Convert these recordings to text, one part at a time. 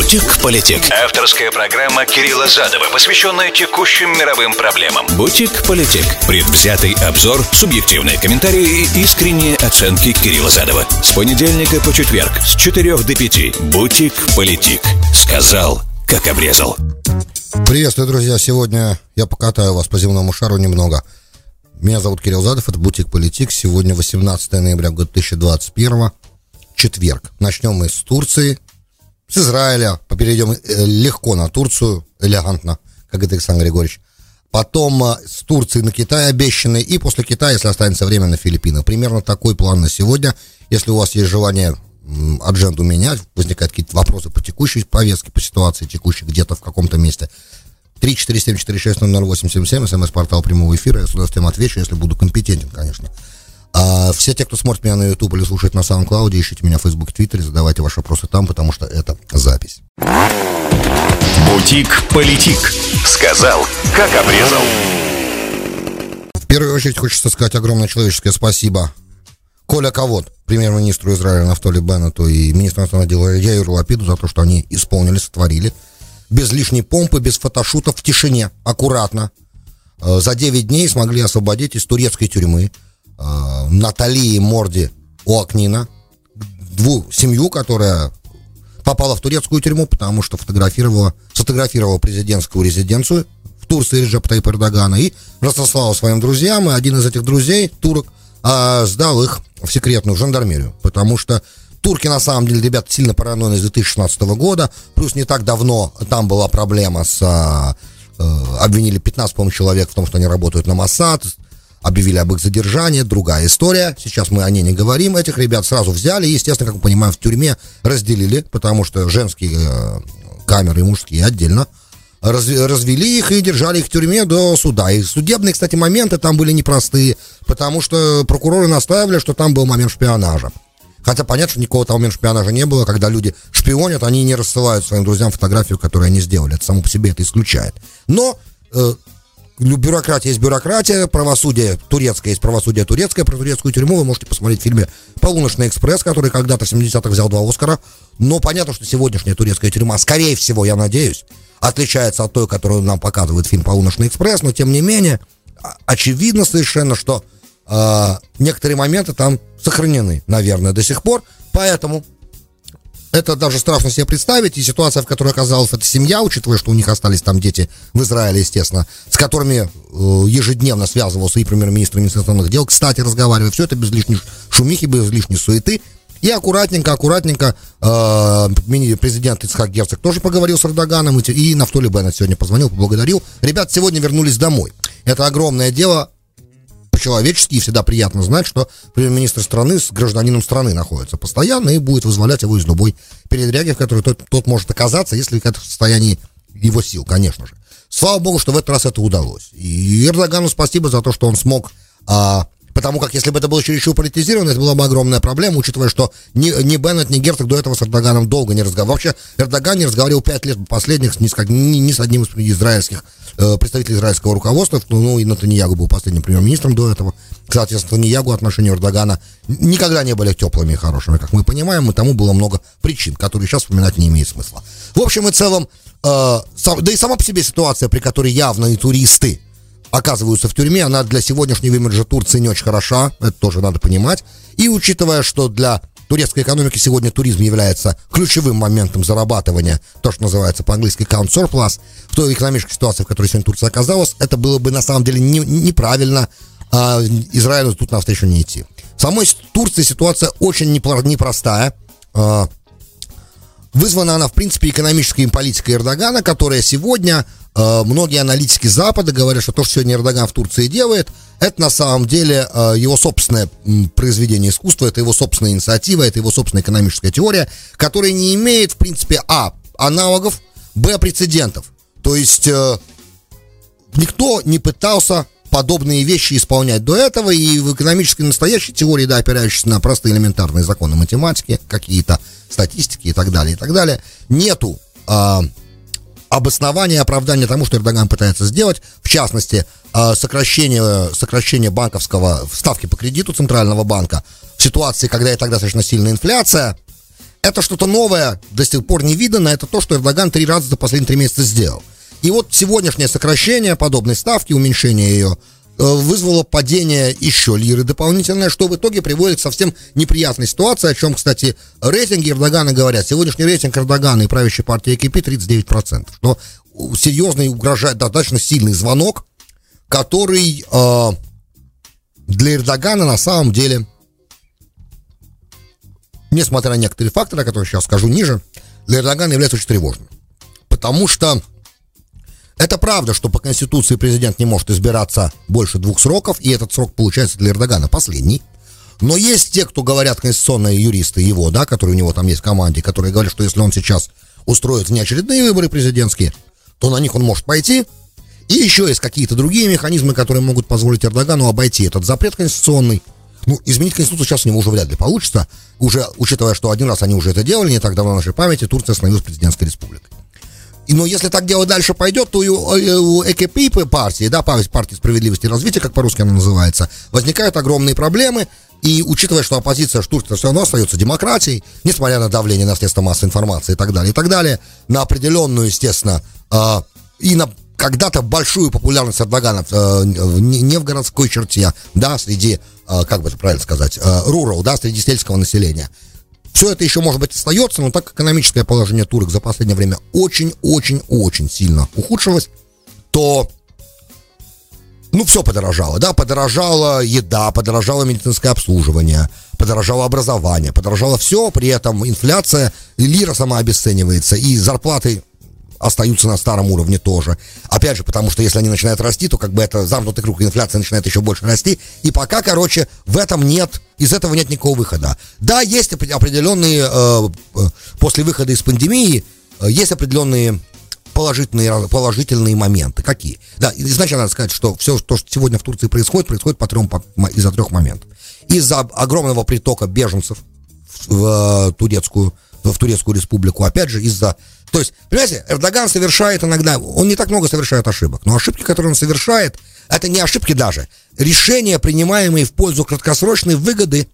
Бутик-политик. Авторская программа Кирилла Задова, посвященная текущим мировым проблемам. Бутик-политик. Предвзятый обзор, субъективные комментарии и искренние оценки Кирилла Задова. С понедельника по четверг с 4 до 5. Бутик-политик. Сказал, как обрезал. Приветствую, друзья. Сегодня я покатаю вас по земному шару немного. Меня зовут Кирилл Задов, это Бутик Политик. Сегодня 18 ноября года 2021, четверг. Начнем мы с Турции, с Израиля, перейдем э, легко на Турцию, элегантно, как это Александр Григорьевич. Потом э, с Турции на Китай обещанный, и после Китая, если останется время, на Филиппины. Примерно такой план на сегодня. Если у вас есть желание адженду менять, возникают какие-то вопросы по текущей повестке, по ситуации текущей где-то в каком-то месте, 347-460-0877, смс-портал прямого эфира, я с удовольствием отвечу, если буду компетентен, конечно. А все те, кто смотрит меня на YouTube или слушает на SoundCloud, ищите меня в Facebook, Твиттере, задавайте ваши вопросы там, потому что это запись. Бутик-политик. Сказал, как обрезал. В первую очередь хочется сказать огромное человеческое спасибо Коля Ковод, премьер-министру Израиля Нафтоли Беннету и министру иностранных дел Яиру Лапиду за то, что они исполнили, сотворили. Без лишней помпы, без фотошутов, в тишине, аккуратно. Э, за 9 дней смогли освободить из турецкой тюрьмы Натали Морди Оакнина, дву, семью, которая попала в турецкую тюрьму, потому что фотографировала, сфотографировала президентскую резиденцию в Турции Реджеп Тайп Эрдогана и разослала своим друзьям, и один из этих друзей, турок, э, сдал их в секретную жандармерию, потому что турки, на самом деле, ребята сильно параноидны с 2016 года, плюс не так давно там была проблема с... Э, обвинили 15, по человек в том, что они работают на Моссад, объявили об их задержании, другая история. Сейчас мы о ней не говорим. Этих ребят сразу взяли естественно, как мы понимаем, в тюрьме разделили, потому что женские э, камеры и мужские отдельно. Раз, развели их и держали их в тюрьме до суда. И судебные, кстати, моменты там были непростые, потому что прокуроры настаивали, что там был момент шпионажа. Хотя понятно, что никакого того момента шпионажа не было. Когда люди шпионят, они не рассылают своим друзьям фотографию, которую они сделали. Это само по себе это исключает. Но э, бюрократия есть бюрократия, правосудие турецкое есть правосудие турецкое. Про турецкую тюрьму вы можете посмотреть в фильме «Полуночный экспресс», который когда-то в 70-х взял два Оскара. Но понятно, что сегодняшняя турецкая тюрьма, скорее всего, я надеюсь, отличается от той, которую нам показывает фильм «Полуночный экспресс», но тем не менее, очевидно совершенно, что э, некоторые моменты там сохранены, наверное, до сих пор. Поэтому это даже страшно себе представить, и ситуация, в которой оказалась эта семья, учитывая, что у них остались там дети в Израиле, естественно, с которыми э, ежедневно связывался и премьер-министр иностранных дел, кстати, разговаривая, все это без лишней шумихи, без лишней суеты, и аккуратненько, аккуратненько э, президент Ицхак Герцог тоже поговорил с Эрдоганом, и, и Нафтоли Беннет сегодня позвонил, поблагодарил. Ребят сегодня вернулись домой. Это огромное дело, по-человечески, и всегда приятно знать, что премьер-министр страны с гражданином страны находится постоянно и будет вызволять его из любой передряги, в которой тот, тот может оказаться, если это в состоянии его сил, конечно же. Слава богу, что в этот раз это удалось. И Эрдогану спасибо за то, что он смог а, Потому как если бы это было чересчур политизировано, это была бы огромная проблема, учитывая, что ни, ни Беннет, ни Герцог до этого с Эрдоганом долго не разговаривал. Вообще, Эрдоган не разговаривал пять лет последних ни с, ни, ни с одним из израильских э, представителей израильского руководства. Ну, ну и Натаньягу был последним премьер-министром до этого. Кстати, с Натаньягу отношения Эрдогана никогда не были теплыми и хорошими, как мы понимаем, и тому было много причин, которые сейчас вспоминать не имеет смысла. В общем и целом, э, сам, да и сама по себе ситуация, при которой явно и туристы оказываются в тюрьме, она для сегодняшнего имиджа Турции не очень хороша, это тоже надо понимать. И учитывая, что для турецкой экономики сегодня туризм является ключевым моментом зарабатывания, то, что называется по-английски count surplus, в той экономической ситуации, в которой сегодня Турция оказалась, это было бы на самом деле не, неправильно а, Израилю тут навстречу не идти. В самой Турции ситуация очень непростая. А, вызвана она, в принципе, экономической политикой Эрдогана, которая сегодня Э, многие аналитики Запада говорят, что то, что сегодня Эрдоган в Турции делает, это на самом деле э, его собственное произведение искусства, это его собственная инициатива, это его собственная экономическая теория, которая не имеет, в принципе, а, аналогов, б, прецедентов. То есть э, никто не пытался подобные вещи исполнять до этого, и в экономической настоящей теории, да, опирающейся на простые элементарные законы математики, какие-то статистики и так далее, и так далее, нету обоснование, оправдание тому, что Эрдоган пытается сделать, в частности, э, сокращение, сокращение банковского ставки по кредиту Центрального банка в ситуации, когда и тогда достаточно сильная инфляция, это что-то новое, до сих пор не видано, это то, что Эрдоган три раза за последние три месяца сделал. И вот сегодняшнее сокращение подобной ставки, уменьшение ее, э, вызвало падение еще лиры дополнительное, что в итоге приводит к совсем неприятной ситуации, о чем, кстати, рейтинги Эрдогана говорят. Сегодняшний рейтинг Эрдогана и правящей партии АКП 39%, что серьезный, угрожает достаточно сильный звонок, который э, для Эрдогана на самом деле, несмотря на некоторые факторы, о которых сейчас скажу ниже, для Эрдогана является очень тревожным. Потому что это правда, что по Конституции президент не может избираться больше двух сроков, и этот срок получается для Эрдогана последний. Но есть те, кто говорят, конституционные юристы его, да, которые у него там есть в команде, которые говорят, что если он сейчас устроит неочередные выборы президентские, то на них он может пойти. И еще есть какие-то другие механизмы, которые могут позволить Эрдогану обойти этот запрет конституционный. Ну, изменить Конституцию сейчас у него уже вряд ли получится, уже учитывая, что один раз они уже это делали, не так давно в нашей памяти, Турция становилась президентской республикой. И, но если так дело дальше пойдет, то у, у ЭКП партии, да, партии справедливости и развития, как по-русски она называется, возникают огромные проблемы. И учитывая, что оппозиция Штурца все равно остается демократией, несмотря на давление на средства массовой информации и так далее, и так далее, на определенную, естественно, э, и на когда-то большую популярность Эрдогана э, не в городской черте, да, среди, э, как бы это правильно сказать, э, rural, да, среди сельского населения. Все это еще, может быть, остается, но так экономическое положение турок за последнее время очень-очень-очень сильно ухудшилось, то ну, все подорожало, да, подорожала еда, подорожало медицинское обслуживание, подорожало образование, подорожало все, при этом инфляция, лира сама обесценивается, и зарплаты остаются на старом уровне тоже. Опять же, потому что если они начинают расти, то как бы это замкнутый круг, инфляция начинает еще больше расти. И пока, короче, в этом нет, из этого нет никакого выхода. Да, есть определенные, э, э, после выхода из пандемии, э, есть определенные положительные, положительные моменты. Какие? Да, изначально надо сказать, что все, то, что сегодня в Турции происходит, происходит по трем, из-за трех моментов. Из-за огромного притока беженцев в, в турецкую, в турецкую республику, опять же, из-за то есть, понимаете, Эрдоган совершает иногда, он не так много совершает ошибок, но ошибки, которые он совершает, это не ошибки даже. Решения, принимаемые в пользу краткосрочной выгоды,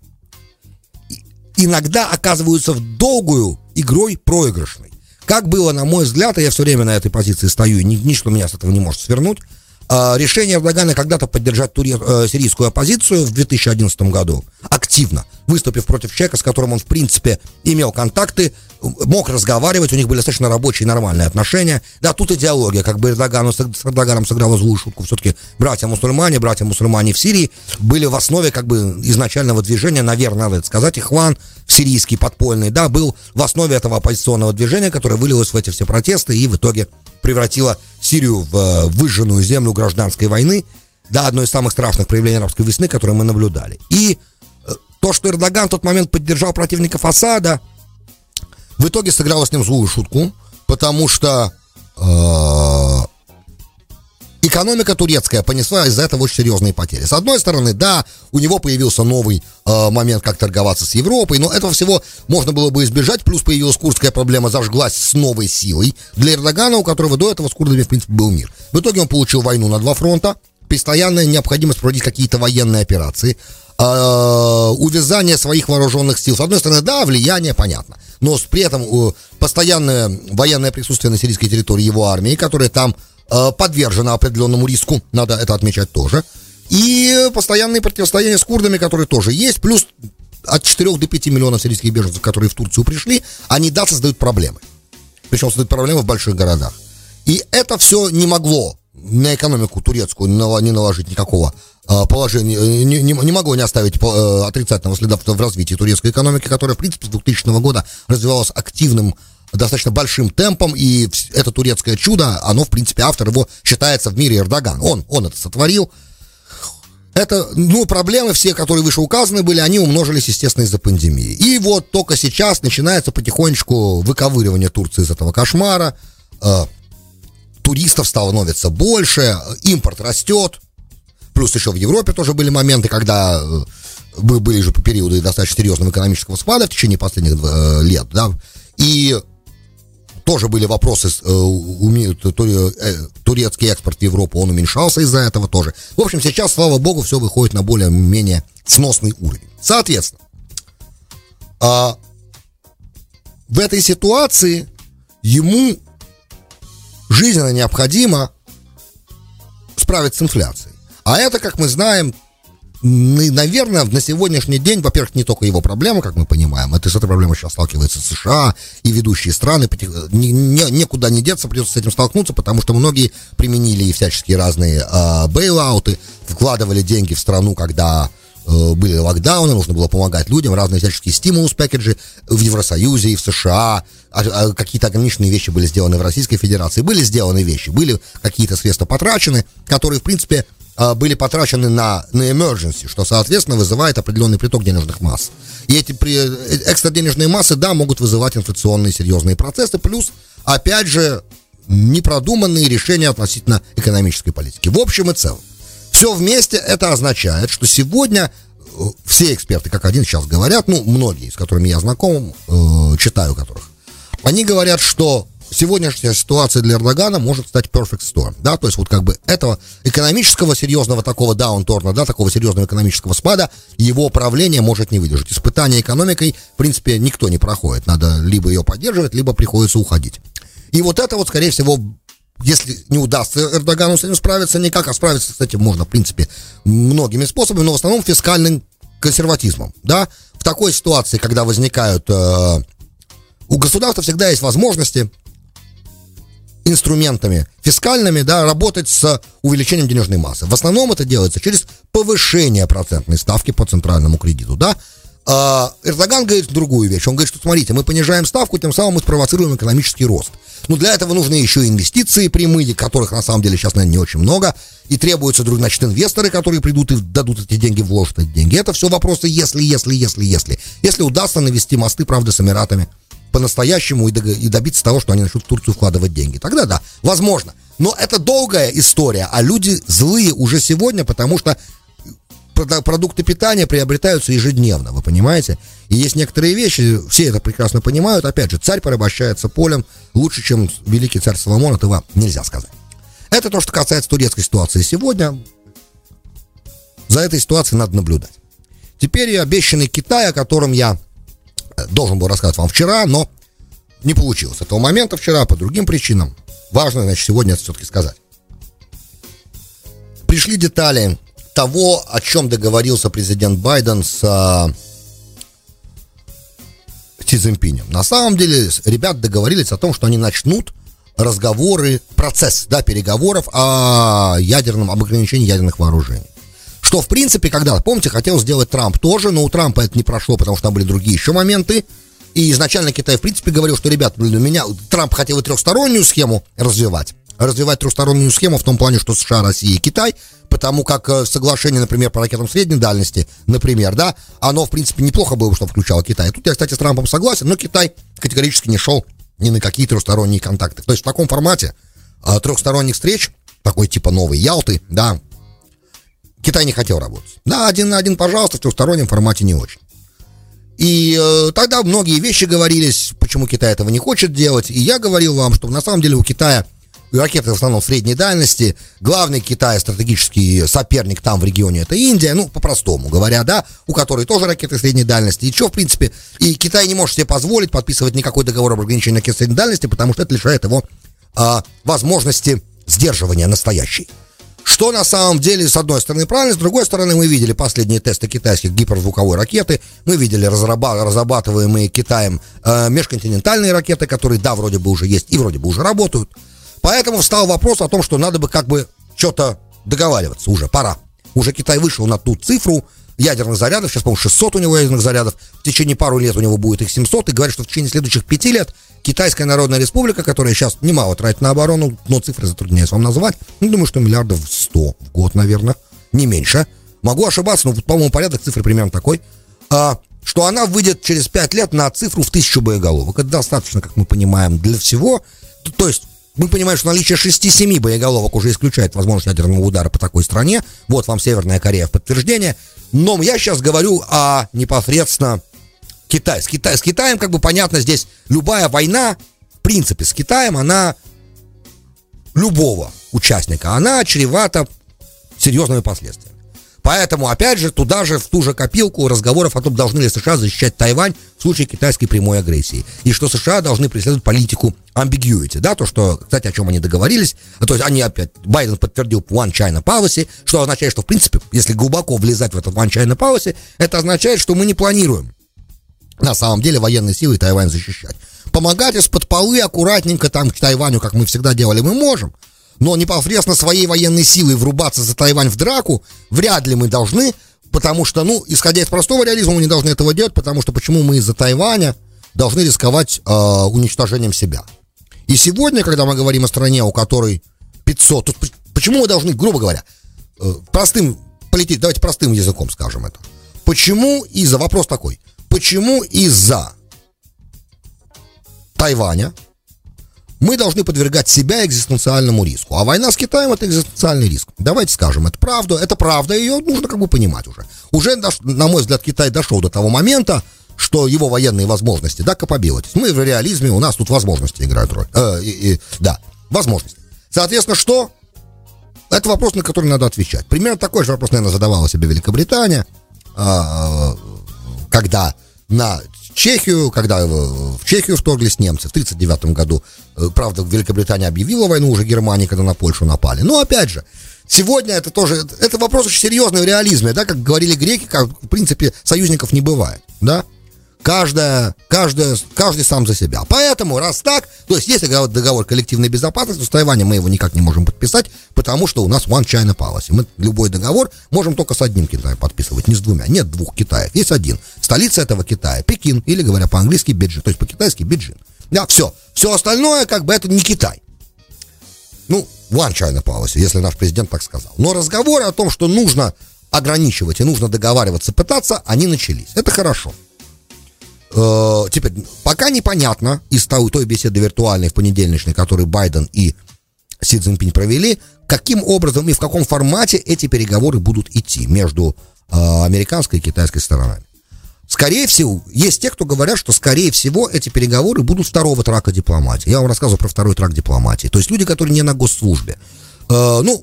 иногда оказываются в долгую игрой проигрышной. Как было, на мой взгляд, и я все время на этой позиции стою, и ничто меня с этого не может свернуть, решение Эрдогана когда-то поддержать туре, э, сирийскую оппозицию в 2011 году активно, выступив против человека, с которым он, в принципе, имел контакты, мог разговаривать, у них были достаточно рабочие нормальные отношения. Да, тут идеология, как бы Эрдогану, с Эрдоганом сыграла злую шутку. Все-таки братья-мусульмане, братья-мусульмане в Сирии были в основе как бы изначального движения, наверное, надо это сказать, Ихван, сирийский подпольный, да, был в основе этого оппозиционного движения, которое вылилось в эти все протесты и в итоге превратило Сирию в э, выжженную землю гражданской войны, да, одно из самых страшных проявлений арабской весны, которые мы наблюдали. И э, то, что Эрдоган в тот момент поддержал противников Асада, в итоге сыграло с ним злую шутку, потому что э, экономика турецкая понесла из-за этого очень серьезные потери. С одной стороны, да, у него появился новый э, момент, как торговаться с Европой, но этого всего можно было бы избежать, плюс появилась курдская проблема, зажглась с новой силой для Эрдогана, у которого до этого с курдами, в принципе, был мир. В итоге он получил войну на два фронта, постоянная необходимость проводить какие-то военные операции, э, увязание своих вооруженных сил. С одной стороны, да, влияние, понятно, но при этом э, постоянное военное присутствие на сирийской территории его армии, которая там подвержена определенному риску, надо это отмечать тоже. И постоянные противостояния с курдами, которые тоже есть, плюс от 4 до 5 миллионов сирийских беженцев, которые в Турцию пришли, они, да, создают проблемы. Причем создают проблемы в больших городах. И это все не могло на экономику турецкую не наложить никакого э, положения, э, не, не, не могло не оставить отрицательного следа в развитии турецкой экономики, которая, в принципе, с 2000 года развивалась активным достаточно большим темпом, и это турецкое чудо, оно, в принципе, автор его считается в мире Эрдоган. Он, он это сотворил. Это, ну, проблемы все, которые выше указаны были, они умножились, естественно, из-за пандемии. И вот только сейчас начинается потихонечку выковыривание Турции из этого кошмара. Э, туристов становится больше, импорт растет. Плюс еще в Европе тоже были моменты, когда э, были же периоды достаточно серьезного экономического спада в течение последних э, лет, да. И тоже были вопросы, э, э, турецкий экспорт в Европу, он уменьшался из-за этого тоже. В общем, сейчас, слава богу, все выходит на более-менее сносный уровень. Соответственно, а, в этой ситуации ему жизненно необходимо справиться с инфляцией. А это, как мы знаем, наверное, на сегодняшний день, во-первых, не только его проблема, как мы понимаем, это с этой проблемой сейчас сталкиваются США и ведущие страны, не, не, некуда не деться, придется с этим столкнуться, потому что многие применили всяческие разные э, вкладывали деньги в страну, когда э, были локдауны, нужно было помогать людям, разные всяческие стимулус пакеджи в Евросоюзе и в США, а, а какие-то ограниченные вещи были сделаны в Российской Федерации, были сделаны вещи, были какие-то средства потрачены, которые, в принципе, были потрачены на, на emergency, что, соответственно, вызывает определенный приток денежных масс. И эти при, э, экстра денежные массы, да, могут вызывать инфляционные серьезные процессы, плюс, опять же, непродуманные решения относительно экономической политики. В общем и целом, все вместе это означает, что сегодня э, все эксперты, как один сейчас говорят, ну, многие, с которыми я знаком, э, читаю которых, они говорят, что сегодняшняя ситуация для Эрдогана может стать perfect storm, да, то есть вот как бы этого экономического серьезного такого даунторна, да, такого серьезного экономического спада его правление может не выдержать. Испытание экономикой, в принципе, никто не проходит, надо либо ее поддерживать, либо приходится уходить. И вот это вот, скорее всего, если не удастся Эрдогану с этим справиться никак, а справиться, кстати, можно, в принципе, многими способами, но в основном фискальным консерватизмом, да, в такой ситуации, когда возникают э, у государства всегда есть возможности инструментами фискальными, да, работать с увеличением денежной массы. В основном это делается через повышение процентной ставки по центральному кредиту, да. А Эрдоган говорит другую вещь. Он говорит, что смотрите, мы понижаем ставку, тем самым мы спровоцируем экономический рост. Но для этого нужны еще инвестиции прямые, которых на самом деле сейчас, наверное, не очень много. И требуются, значит, инвесторы, которые придут и дадут эти деньги, вложат эти деньги. Это все вопросы если, если, если, если. Если удастся навести мосты, правда, с Эмиратами, по-настоящему и добиться того, что они начнут в Турцию вкладывать деньги. Тогда да, возможно. Но это долгая история, а люди злые уже сегодня, потому что продукты питания приобретаются ежедневно, вы понимаете? И есть некоторые вещи, все это прекрасно понимают. Опять же, царь порабощается полем лучше, чем великий царь Соломон, этого нельзя сказать. Это то, что касается турецкой ситуации сегодня. За этой ситуацией надо наблюдать. Теперь и обещанный Китай, о котором я должен был рассказать вам вчера, но не получилось этого момента вчера по другим причинам. Важно, значит, сегодня это все-таки сказать. Пришли детали того, о чем договорился президент Байден с а, Цзиньпинем. На самом деле, ребят договорились о том, что они начнут разговоры, процесс, да, переговоров о ядерном, об ограничении ядерных вооружений. Что, в принципе, когда, помните, хотел сделать Трамп тоже, но у Трампа это не прошло, потому что там были другие еще моменты. И изначально Китай, в принципе, говорил, что, ребят, у меня Трамп хотел и трехстороннюю схему развивать. Развивать трехстороннюю схему в том плане, что США, Россия и Китай, потому как э, соглашение, например, по ракетам средней дальности, например, да, оно, в принципе, неплохо было бы, что включало Китай. Тут я, кстати, с Трампом согласен, но Китай категорически не шел ни на какие трехсторонние контакты. То есть в таком формате а, трехсторонних встреч, такой типа новой Ялты, да, Китай не хотел работать. Да, один на один, пожалуйста, в трехстороннем формате не очень. И э, тогда многие вещи говорились, почему Китай этого не хочет делать. И я говорил вам, что на самом деле у Китая ракеты в основном средней дальности. Главный Китай стратегический соперник там в регионе это Индия, ну, по-простому говоря, да, у которой тоже ракеты средней дальности. И что, в принципе, и Китай не может себе позволить подписывать никакой договор об ограничении ракет средней дальности, потому что это лишает его э, возможности сдерживания настоящей. Что на самом деле, с одной стороны, правильно, с другой стороны, мы видели последние тесты китайских гиперзвуковой ракеты, мы видели разрабатываемые Китаем э, межконтинентальные ракеты, которые, да, вроде бы уже есть и вроде бы уже работают. Поэтому встал вопрос о том, что надо бы как бы что-то договариваться уже, пора. Уже Китай вышел на ту цифру, ядерных зарядов, сейчас, по-моему, 600 у него ядерных зарядов, в течение пару лет у него будет их 700, и говорят, что в течение следующих пяти лет Китайская Народная Республика, которая сейчас немало тратит на оборону, но цифры затрудняюсь вам назвать, ну, думаю, что миллиардов 100 в год, наверное, не меньше. Могу ошибаться, но, по-моему, порядок цифры примерно такой. А, что она выйдет через 5 лет на цифру в тысячу боеголовок. Это достаточно, как мы понимаем, для всего. То есть мы понимаем, что наличие 6-7 боеголовок уже исключает возможность ядерного удара по такой стране. Вот вам Северная Корея в подтверждение. Но я сейчас говорю о непосредственно Китай. С, Китай, с Китаем, как бы понятно, здесь любая война, в принципе, с Китаем, она любого участника, она чревата серьезными последствиями. Поэтому, опять же, туда же, в ту же копилку разговоров о том, должны ли США защищать Тайвань в случае китайской прямой агрессии. И что США должны преследовать политику ambiguity, да, то, что, кстати, о чем они договорились, то есть они опять, Байден подтвердил One China Policy, что означает, что, в принципе, если глубоко влезать в этот One China Policy, это означает, что мы не планируем на самом деле военные силы Тайвань защищать. Помогать из-под полы аккуратненько там к Тайваню, как мы всегда делали, мы можем – но непосредственно своей военной силой врубаться за Тайвань в драку вряд ли мы должны, потому что, ну, исходя из простого реализма, мы не должны этого делать, потому что почему мы из-за Тайваня должны рисковать э, уничтожением себя. И сегодня, когда мы говорим о стране, у которой 500, тут почему мы должны, грубо говоря, э, простым, полететь, давайте простым языком скажем это. Почему из-за, вопрос такой, почему из-за Тайваня мы должны подвергать себя экзистенциальному риску. А война с Китаем это экзистенциальный риск. Давайте скажем, это правда, это правда, ее нужно как бы понимать уже. Уже, на мой взгляд, Китай дошел до того момента, что его военные возможности, да, capabilities. Мы в реализме, у нас тут возможности играют роль. Э, и, и, да, возможности. Соответственно, что? Это вопрос, на который надо отвечать. Примерно такой же вопрос, наверное, задавала себе Великобритания, э, когда на Чехию, когда в Чехию вторглись немцы в 1939 году. Э, правда, Великобритания объявила войну уже Германии, когда на Польшу напали. Но опять же, сегодня это тоже, это вопрос очень серьезный в реализме, да, как говорили греки, как, в принципе, союзников не бывает, да. Каждая, каждая, каждый сам за себя. Поэтому, раз так, то есть если договор коллективной безопасности, с Тайванем мы его никак не можем подписать, потому что у нас one China policy. Мы любой договор можем только с одним Китаем подписывать, не с двумя. Нет двух Китаев, есть один. Столица этого Китая, Пекин, или говоря по-английски Бейджин, то есть по-китайски Бейджин. Да, все. Все остальное, как бы, это не Китай. Ну, one China policy, если наш президент так сказал. Но разговоры о том, что нужно ограничивать и нужно договариваться, пытаться, они начались. Это хорошо. Э, теперь, пока непонятно из той, той беседы виртуальной в понедельничной, которую Байден и Си Цзиньпинь провели, каким образом и в каком формате эти переговоры будут идти между э, американской и китайской сторонами. Скорее всего, есть те, кто говорят, что, скорее всего, эти переговоры будут второго трака дипломатии. Я вам рассказываю про второй трак дипломатии. То есть люди, которые не на госслужбе. Э, ну,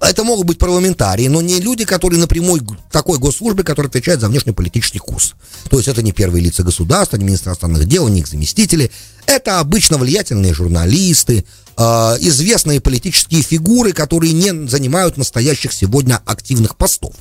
это могут быть парламентарии, но не люди, которые напрямую такой госслужбе, который отвечает за внешнеполитический курс. То есть это не первые лица государства, не министр иностранных дел, не их заместители. Это обычно влиятельные журналисты, э, известные политические фигуры, которые не занимают настоящих сегодня активных постов.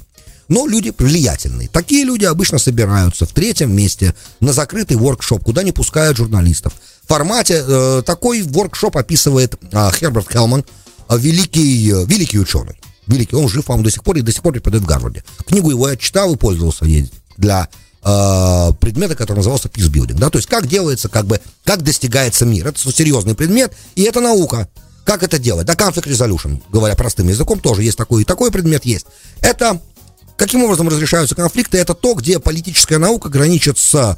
Но люди влиятельные. Такие люди обычно собираются в третьем месте на закрытый воркшоп, куда не пускают журналистов. В формате э, такой воркшоп описывает э, Херберт Хелман, великий, э, великий ученый. Великий, он жив, по до сих пор и до сих пор преподает в Гарварде. Книгу его я читал и пользовался ей для э, предмета, который назывался Peace Building. Да? То есть как делается, как бы, как достигается мир. Это серьезный предмет, и это наука. Как это делать? Да, conflict resolution, говоря простым языком, тоже есть такой и такой предмет есть. Это каким образом разрешаются конфликты? Это то, где политическая наука граничит с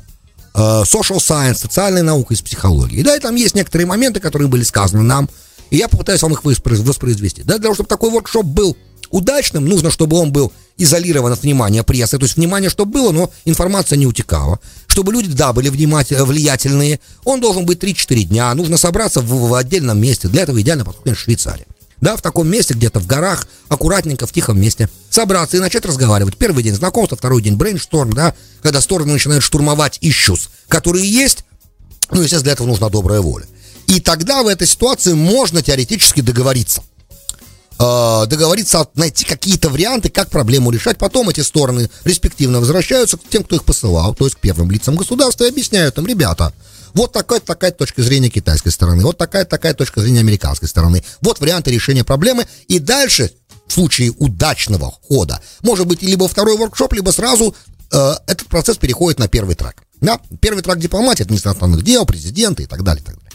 э, social science, социальной наукой, с психологией. Да, и там есть некоторые моменты, которые были сказаны нам, и я попытаюсь вам их воспроизвести. Да, для того, чтобы такой воркшоп был удачным, нужно, чтобы он был изолирован от внимания прессы. То есть внимание, чтобы было, но информация не утекала. Чтобы люди, да, были влиятельные. Он должен быть 3-4 дня. Нужно собраться в, в отдельном месте. Для этого идеально подходит Швейцария. Да, в таком месте, где-то в горах, аккуратненько, в тихом месте. Собраться и начать разговаривать. Первый день знакомства, второй день брейншторм, да, когда стороны начинают штурмовать issues, которые есть. Ну, естественно, для этого нужна добрая воля. И тогда в этой ситуации можно теоретически договориться. Э, договориться, найти какие-то варианты, как проблему решать. Потом эти стороны респективно возвращаются к тем, кто их посылал, то есть к первым лицам государства, и объясняют им, ребята, вот такая такая точка зрения китайской стороны, вот такая такая точка зрения американской стороны, вот варианты решения проблемы, и дальше в случае удачного хода, может быть, либо второй воркшоп, либо сразу э, этот процесс переходит на первый трек. Да? Первый трек дипломатии, административных дел, президента и так далее, и так далее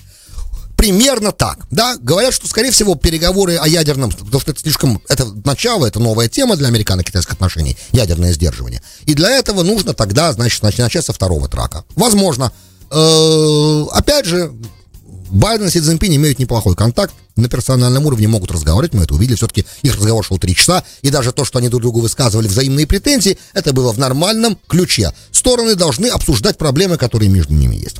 примерно так, да, говорят, что, скорее всего, переговоры о ядерном, потому что это слишком, это начало, это новая тема для американо-китайских отношений, ядерное сдерживание. И для этого нужно тогда, значит, начать со второго трака. Возможно, э, опять же, Байден и Си Цзиньпинь имеют неплохой контакт, на персональном уровне могут разговаривать, мы это увидели, все-таки их разговор шел три часа, и даже то, что они друг другу высказывали взаимные претензии, это было в нормальном ключе. Стороны должны обсуждать проблемы, которые между ними есть.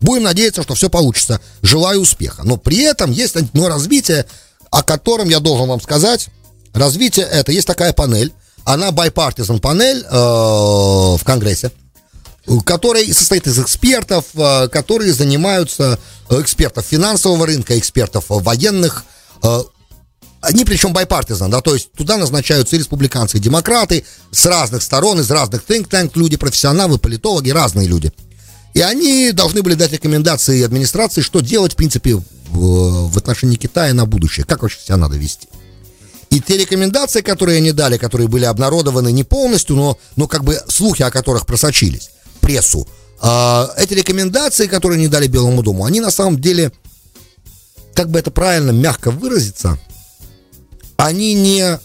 Будем надеяться, что все получится. Желаю успеха. Но при этом есть одно развитие, о котором я должен вам сказать. Развитие это, есть такая панель, она bipartisan панель э, в Конгрессе, который состоит из экспертов, э, которые занимаются, э, экспертов финансового рынка, экспертов военных, они причем байпартизан, да, то есть туда назначаются и республиканцы, и демократы с разных сторон, из разных think tank, люди, профессионалы, политологи, разные люди. И они должны были дать рекомендации администрации, что делать, в принципе, в, в отношении Китая на будущее, как вообще себя надо вести. И те рекомендации, которые они дали, которые были обнародованы не полностью, но, но как бы слухи о которых просочились прессу, э, эти рекомендации, которые они дали Белому дому, они на самом деле, как бы это правильно, мягко выразиться, они не э,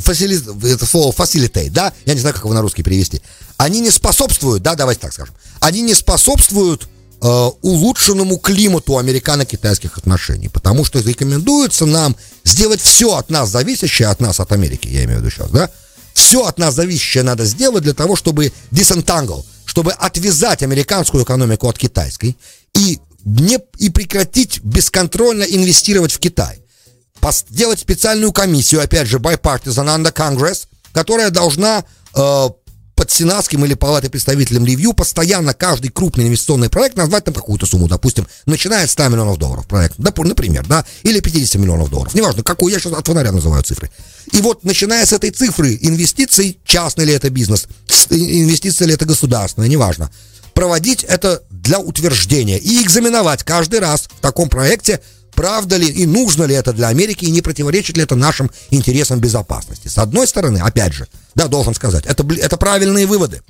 фасили... это слово facilitate, да, я не знаю, как его на русский перевести, они не способствуют, да, давайте так скажем, они не способствуют э, улучшенному климату американо-китайских отношений, потому что рекомендуется нам сделать все от нас зависящее, от нас, от Америки, я имею в виду сейчас, да, все от нас зависящее надо сделать для того, чтобы disentangle, чтобы отвязать американскую экономику от китайской и, не, и прекратить бесконтрольно инвестировать в Китай. Сделать специальную комиссию, опять же, bipartisan under Congress, которая должна э, под сенатским или палатой представителем ревью постоянно каждый крупный инвестиционный проект назвать там какую-то сумму, допустим, начиная от 100 миллионов долларов проект, например, да, или 50 миллионов долларов, неважно, какую, я сейчас от фонаря называю цифры. И вот, начиная с этой цифры инвестиций, частный ли это бизнес, инвестиция ли это государственная, неважно, проводить это для утверждения и экзаменовать каждый раз в таком проекте правда ли и нужно ли это для Америки, и не противоречит ли это нашим интересам безопасности. С одной стороны, опять же, да, должен сказать, это, это правильные выводы.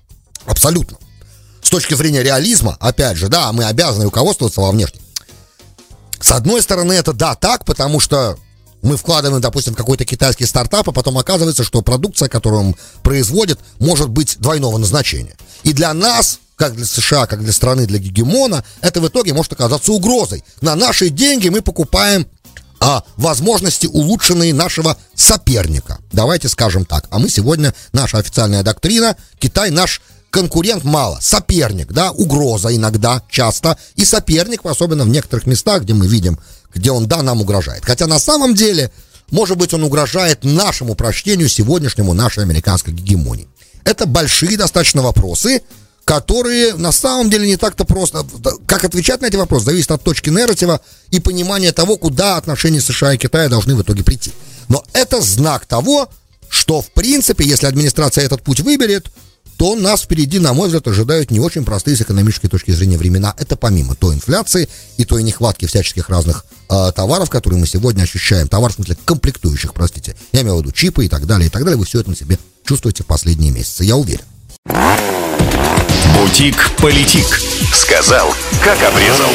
Абсолютно. С точки зрения реализма, опять же, да, мы обязаны руководствоваться во внешнем. С одной стороны, это да, так, потому что мы вкладываем, допустим, какой-то китайский стартап, а потом оказывается, что продукция, которую он производит, может быть двойного назначения. И для нас как для США, как для страны, для гегемона, это в итоге может оказаться угрозой. На наши деньги мы покупаем а, возможности улучшенные нашего соперника. Давайте скажем так. А мы сегодня, наша официальная доктрина, Китай наш конкурент мало, соперник, да, угроза иногда, часто, и соперник, особенно в некоторых местах, где мы видим, где он, да, нам угрожает. Хотя на самом деле, может быть, он угрожает нашему прочтению сегодняшнему нашей американской гегемонии. Это большие достаточно вопросы, которые на самом деле не так-то просто. Как отвечать на эти вопросы, зависит от точки нарратива и понимания того, куда отношения США и Китая должны в итоге прийти. Но это знак того, что, в принципе, если администрация этот путь выберет, то нас впереди, на мой взгляд, ожидают не очень простые с экономической точки зрения времена. Это помимо той инфляции и той нехватки всяческих разных э, товаров, которые мы сегодня ощущаем. Товаров, в смысле, комплектующих, простите. Я имею в виду чипы и так далее, и так далее. Вы все это на себе чувствуете в последние месяцы, я уверен. Бутик-политик. Сказал, как обрезал.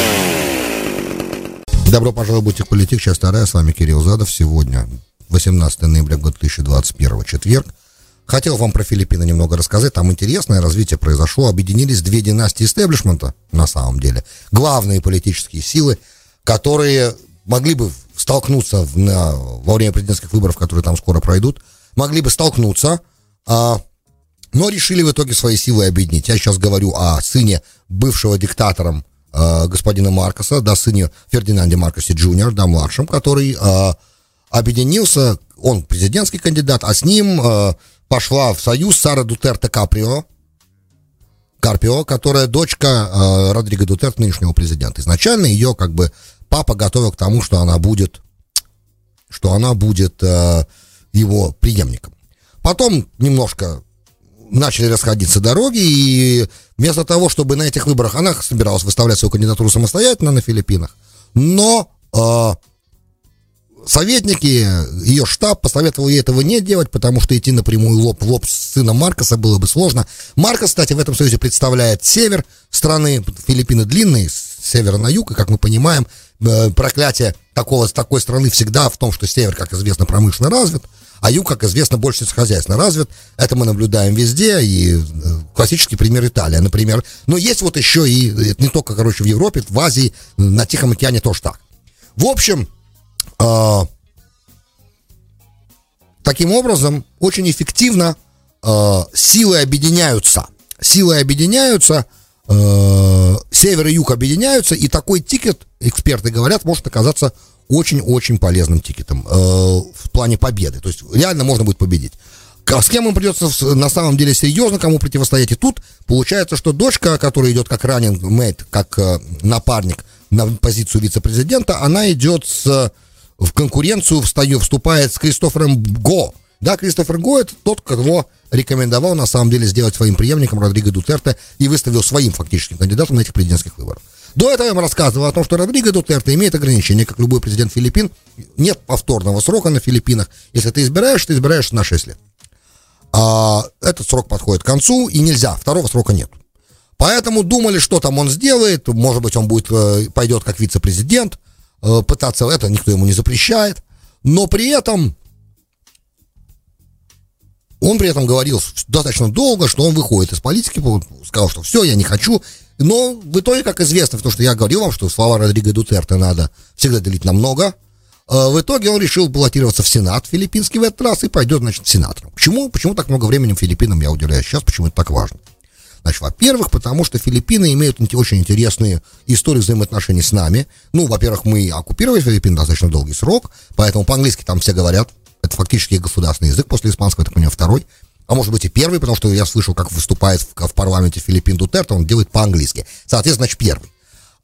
Добро пожаловать в Бутик-политик. Часть вторая. С вами Кирилл Задов. Сегодня 18 ноября 2021, четверг. Хотел вам про Филиппины немного рассказать. Там интересное развитие произошло. Объединились две династии истеблишмента, на самом деле. Главные политические силы, которые могли бы столкнуться на, во время президентских выборов, которые там скоро пройдут, могли бы столкнуться, а, но решили в итоге свои силы объединить. Я сейчас говорю о сыне бывшего диктатором э, господина Маркоса, да, сыне Фердинанде Маркосе Джуниор, да, младшем, который э, объединился, он президентский кандидат, а с ним э, пошла в союз Сара Дутерте Каприо, Карпио, которая дочка э, Родриго Дутерте, нынешнего президента. Изначально ее как бы папа готовил к тому, что она будет, что она будет э, его преемником. Потом немножко начали расходиться дороги, и вместо того, чтобы на этих выборах она собиралась выставлять свою кандидатуру самостоятельно на Филиппинах, но э, советники, ее штаб посоветовал ей этого не делать, потому что идти напрямую лоб в лоб с сыном Маркоса было бы сложно. Маркос, кстати, в этом союзе представляет север страны, Филиппины длинные, с севера на юг, и, как мы понимаем, э, проклятие такого, такой страны всегда в том, что север, как известно, промышленно развит, а юг, как известно, больше сельскохозяйственно развит. Это мы наблюдаем везде, и э, классический пример Италия, например. Но есть вот еще и, это не только, короче, в Европе, в Азии, на Тихом океане тоже так. В общем, э, таким образом, очень эффективно э, силы объединяются. Силы объединяются, э, север и юг объединяются, и такой ticket, эксперты говорят, может оказаться очень-очень полезным ticket ом э, в плане победы. То есть реально можно будет победить. с кем им придется на самом деле серьезно, кому противостоять. И тут получается, что дочка, которая идет как running mate, как э, напарник на позицию вице-президента, она идет с, в конкуренцию, встаю, вступает с Кристофером Го. Да, Кристофер Го это тот, кого рекомендовал на самом деле сделать своим преемником Родриго Дутерте и выставил своим фактическим кандидатом на этих президентских выборах. До этого я вам рассказывал о том, что Родриго Дутерте имеет ограничения, как любой президент Филиппин. Нет повторного срока на Филиппинах. Если ты избираешь, ты избираешь на 6 лет. А этот срок подходит к концу, и нельзя, второго срока нет. Поэтому думали, что там он сделает, может быть, он будет, э, пойдет как вице-президент, э, пытаться это никто ему не запрещает, но при этом он при этом говорил достаточно долго, что он выходит из политики, сказал, что все, я не хочу. Но в итоге, как известно, потому что я говорил вам, что слова Родриго Дутерте надо всегда делить на много, Э, в итоге он решил баллотироваться в Сенат филиппинский в этот раз и пойдет, значит, сенатором. Почему? Почему так много времени Филиппинам я уделяю сейчас? Почему это так важно? Значит, во-первых, потому что Филиппины имеют очень интересные истории взаимоотношений с нами. Ну, во-первых, мы оккупировали Филиппины достаточно долгий срок, поэтому по-английски там все говорят. Это фактически государственный язык после испанского, так понимаю, второй. А может быть и первый, потому что я слышал, как выступает в, в парламенте Филиппин Дутерто, он делает по-английски. Соответственно, значит, первый.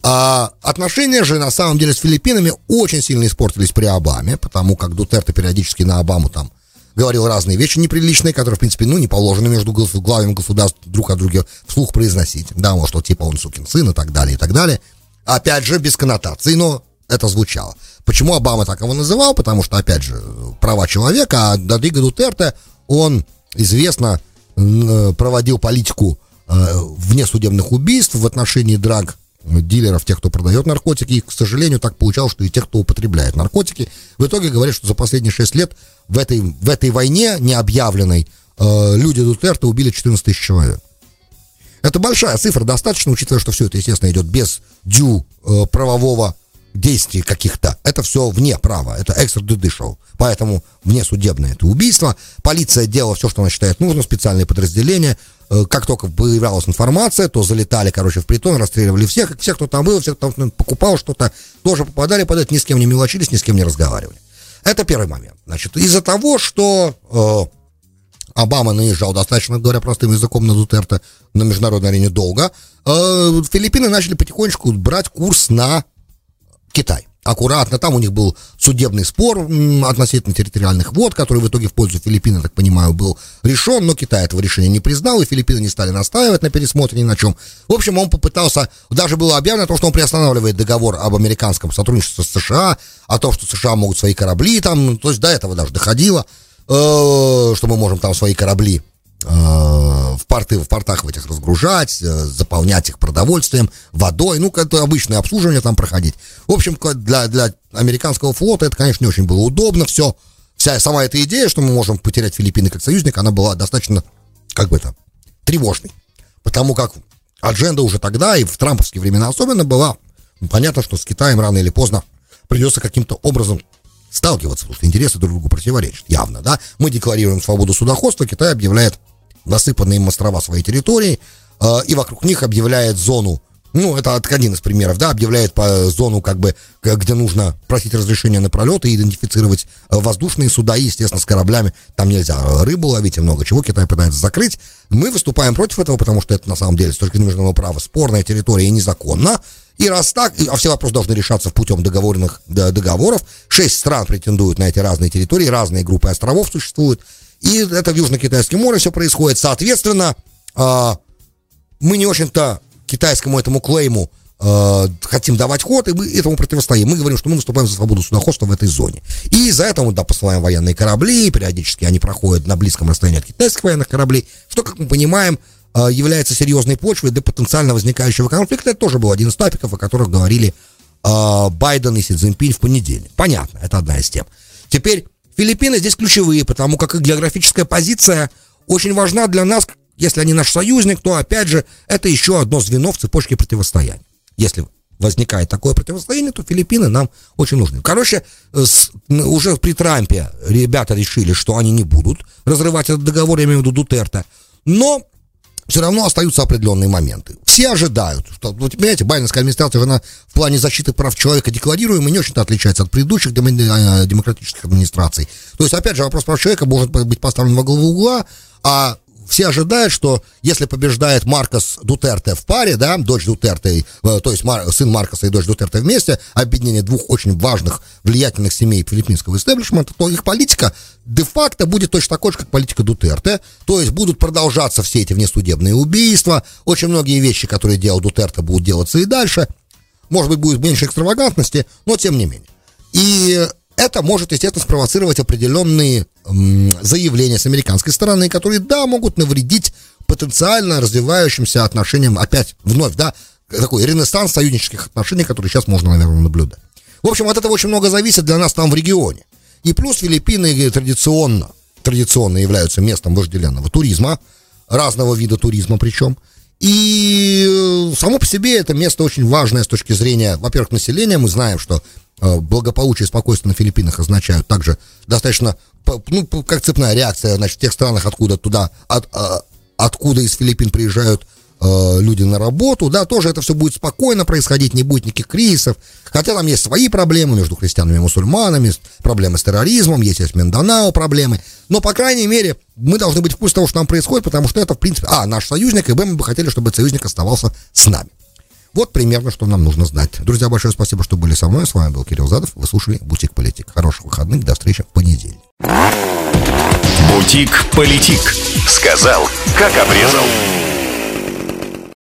А отношения же, на самом деле, с Филиппинами очень сильно испортились при Обаме, потому как Дутерто периодически на Обаму там говорил разные вещи неприличные, которые, в принципе, ну, не положено между главами государств друг о друге вслух произносить. Да, вот что типа он сукин сын и так далее, и так далее. Опять же, без коннотаций, но это звучало. Почему Обама так его называл? Потому что, опять же, права человека, а Дадриго Дутерте, он известно проводил политику э, внесудебных убийств в отношении драг дилеров, тех, кто продает наркотики. И, к сожалению, так получалось, что и тех, кто употребляет наркотики. В итоге говорят, что за последние 6 лет в этой, в этой войне необъявленной э, люди Дутерта убили 14 тысяч человек. Это большая цифра, достаточно, учитывая, что все это, естественно, идет без дю э, правового действий каких-то. Это все вне права, это экстрадюдишал. Поэтому вне судебное это убийство. Полиция делала все, что она считает нужным, специальные подразделения. Э, как только появлялась информация, то залетали, короче, в притон, расстреливали всех, всех, кто там был, всех, кто там покупал что-то, тоже попадали под это, ни с кем не мелочились, ни с кем не разговаривали. Это первый момент. Значит, из-за того, что э, Обама наезжал достаточно, говоря простым языком, на Дутерта на международной арене долго, э, Филиппины начали потихонечку брать курс на Китай аккуратно. Там у них был судебный спор относительно территориальных вод, который в итоге в пользу Филиппин, я так понимаю, был решен, но Китай этого решения не признал, и Филиппины не стали настаивать на пересмотре ни на чем. В общем, он попытался, даже было объявлено о том, что он приостанавливает договор об американском сотрудничестве с США, о том, что США могут свои корабли там, то есть до этого даже доходило, э, что мы можем там свои корабли в порты, в портах в этих разгружать, э, заполнять их продовольствием, водой, ну, как обычное обслуживание там проходить. В общем, для, для американского флота это, конечно, не очень было удобно все. Вся сама эта идея, что мы можем потерять Филиппины как союзник, она была достаточно, как бы это, тревожной. Потому как адженда уже тогда, и в трамповские времена особенно, была понятно, что с Китаем рано или поздно придется каким-то образом сталкиваться, потому что интересы друг другу противоречат, явно, да. Мы декларируем свободу судоходства, Китай объявляет насыпанные им острова своей территории, э, и вокруг них объявляет зону, ну, это один из примеров, да, объявляет по зону, как бы, где нужно просить разрешения на пролет и идентифицировать э, воздушные суда, и, естественно, с кораблями там нельзя рыбу ловить и много чего, Китай пытается закрыть. Мы выступаем против этого, потому что это, на самом деле, с точки международного права, спорная территория и незаконно. И раз так, а все вопросы должны решаться путем договоренных договоров, шесть стран претендуют на эти разные территории, разные группы островов существуют, и это в Южно-Китайском море все происходит. Соответственно, э, мы не очень-то китайскому этому клейму э, хотим давать ход, и мы этому противостоим. Мы говорим, что мы выступаем за свободу судоходства в этой зоне. И из-за этого мы, да, посылаем военные корабли, периодически они проходят на близком расстоянии от китайских военных кораблей, что, как мы понимаем, э, является серьезной почвой для потенциально возникающего конфликта. Это тоже был один из топиков, о которых говорили э, Байден и Си Цзиньпинь в понедельник. Понятно, это одна из тем. Теперь Филиппины здесь ключевые, потому как их географическая позиция очень важна для нас. Если они наш союзник, то, опять же, это еще одно звено в цепочке противостояния. Если возникает такое противостояние, то Филиппины нам очень нужны. Короче, с, уже при Трампе ребята решили, что они не будут разрывать этот договор, я имею в виду Дутерта. Но все равно остаются определенные моменты. Все ожидают, что, вот, понимаете, байденская администрация, она в плане защиты прав человека декларируема не очень-то отличается от предыдущих э, демократических администраций. То есть, опять же, вопрос прав человека может быть поставлен во главу угла, а все ожидают, что если побеждает Маркос Дутерте в паре, да, дочь Дутерте, э, то есть сын Маркоса и дочь Дутерте вместе, объединение двух очень важных, влиятельных семей филиппинского истеблишмента, то их политика де-факто будет точно такой же, как политика Дутерте, то есть будут продолжаться все эти внесудебные убийства, очень многие вещи, которые делал Дутерте, будут делаться и дальше, может быть, будет меньше экстравагантности, но тем не менее. И это может, естественно, спровоцировать определенные заявления с американской стороны, которые, да, могут навредить потенциально развивающимся отношениям, опять, вновь, да, такой ренессанс союзнических отношений, который сейчас можно, наверное, наблюдать. В общем, от этого очень много зависит для нас там в регионе. И плюс Филиппины традиционно, традиционно являются местом вожделенного туризма, разного вида туризма причем. И э, само по себе это место очень важное с точки зрения, во-первых, населения. Мы знаем, что Э, благополучие и спокойствие на Филиппинах означают также достаточно, ну, как цепная реакция, значит, в тех странах, откуда туда, от, а, откуда из Филиппин приезжают э, люди на работу, да, тоже это все будет спокойно происходить, не будет никаких кризисов, хотя там есть свои проблемы между христианами и мусульманами, проблемы с терроризмом, есть, есть Минданао проблемы, но, по крайней мере, мы должны быть в курсе того, что там происходит, потому что это, в принципе, а, наш союзник, и б, мы бы хотели, чтобы союзник оставался с нами. Вот примерно, что нам нужно знать. Друзья, большое спасибо, что были со мной. С вами был Кирилл Задов. Вы слушали «Бутик Политик». Хороших выходных. До встречи в понедельник. «Бутик Политик». Сказал, как обрезал.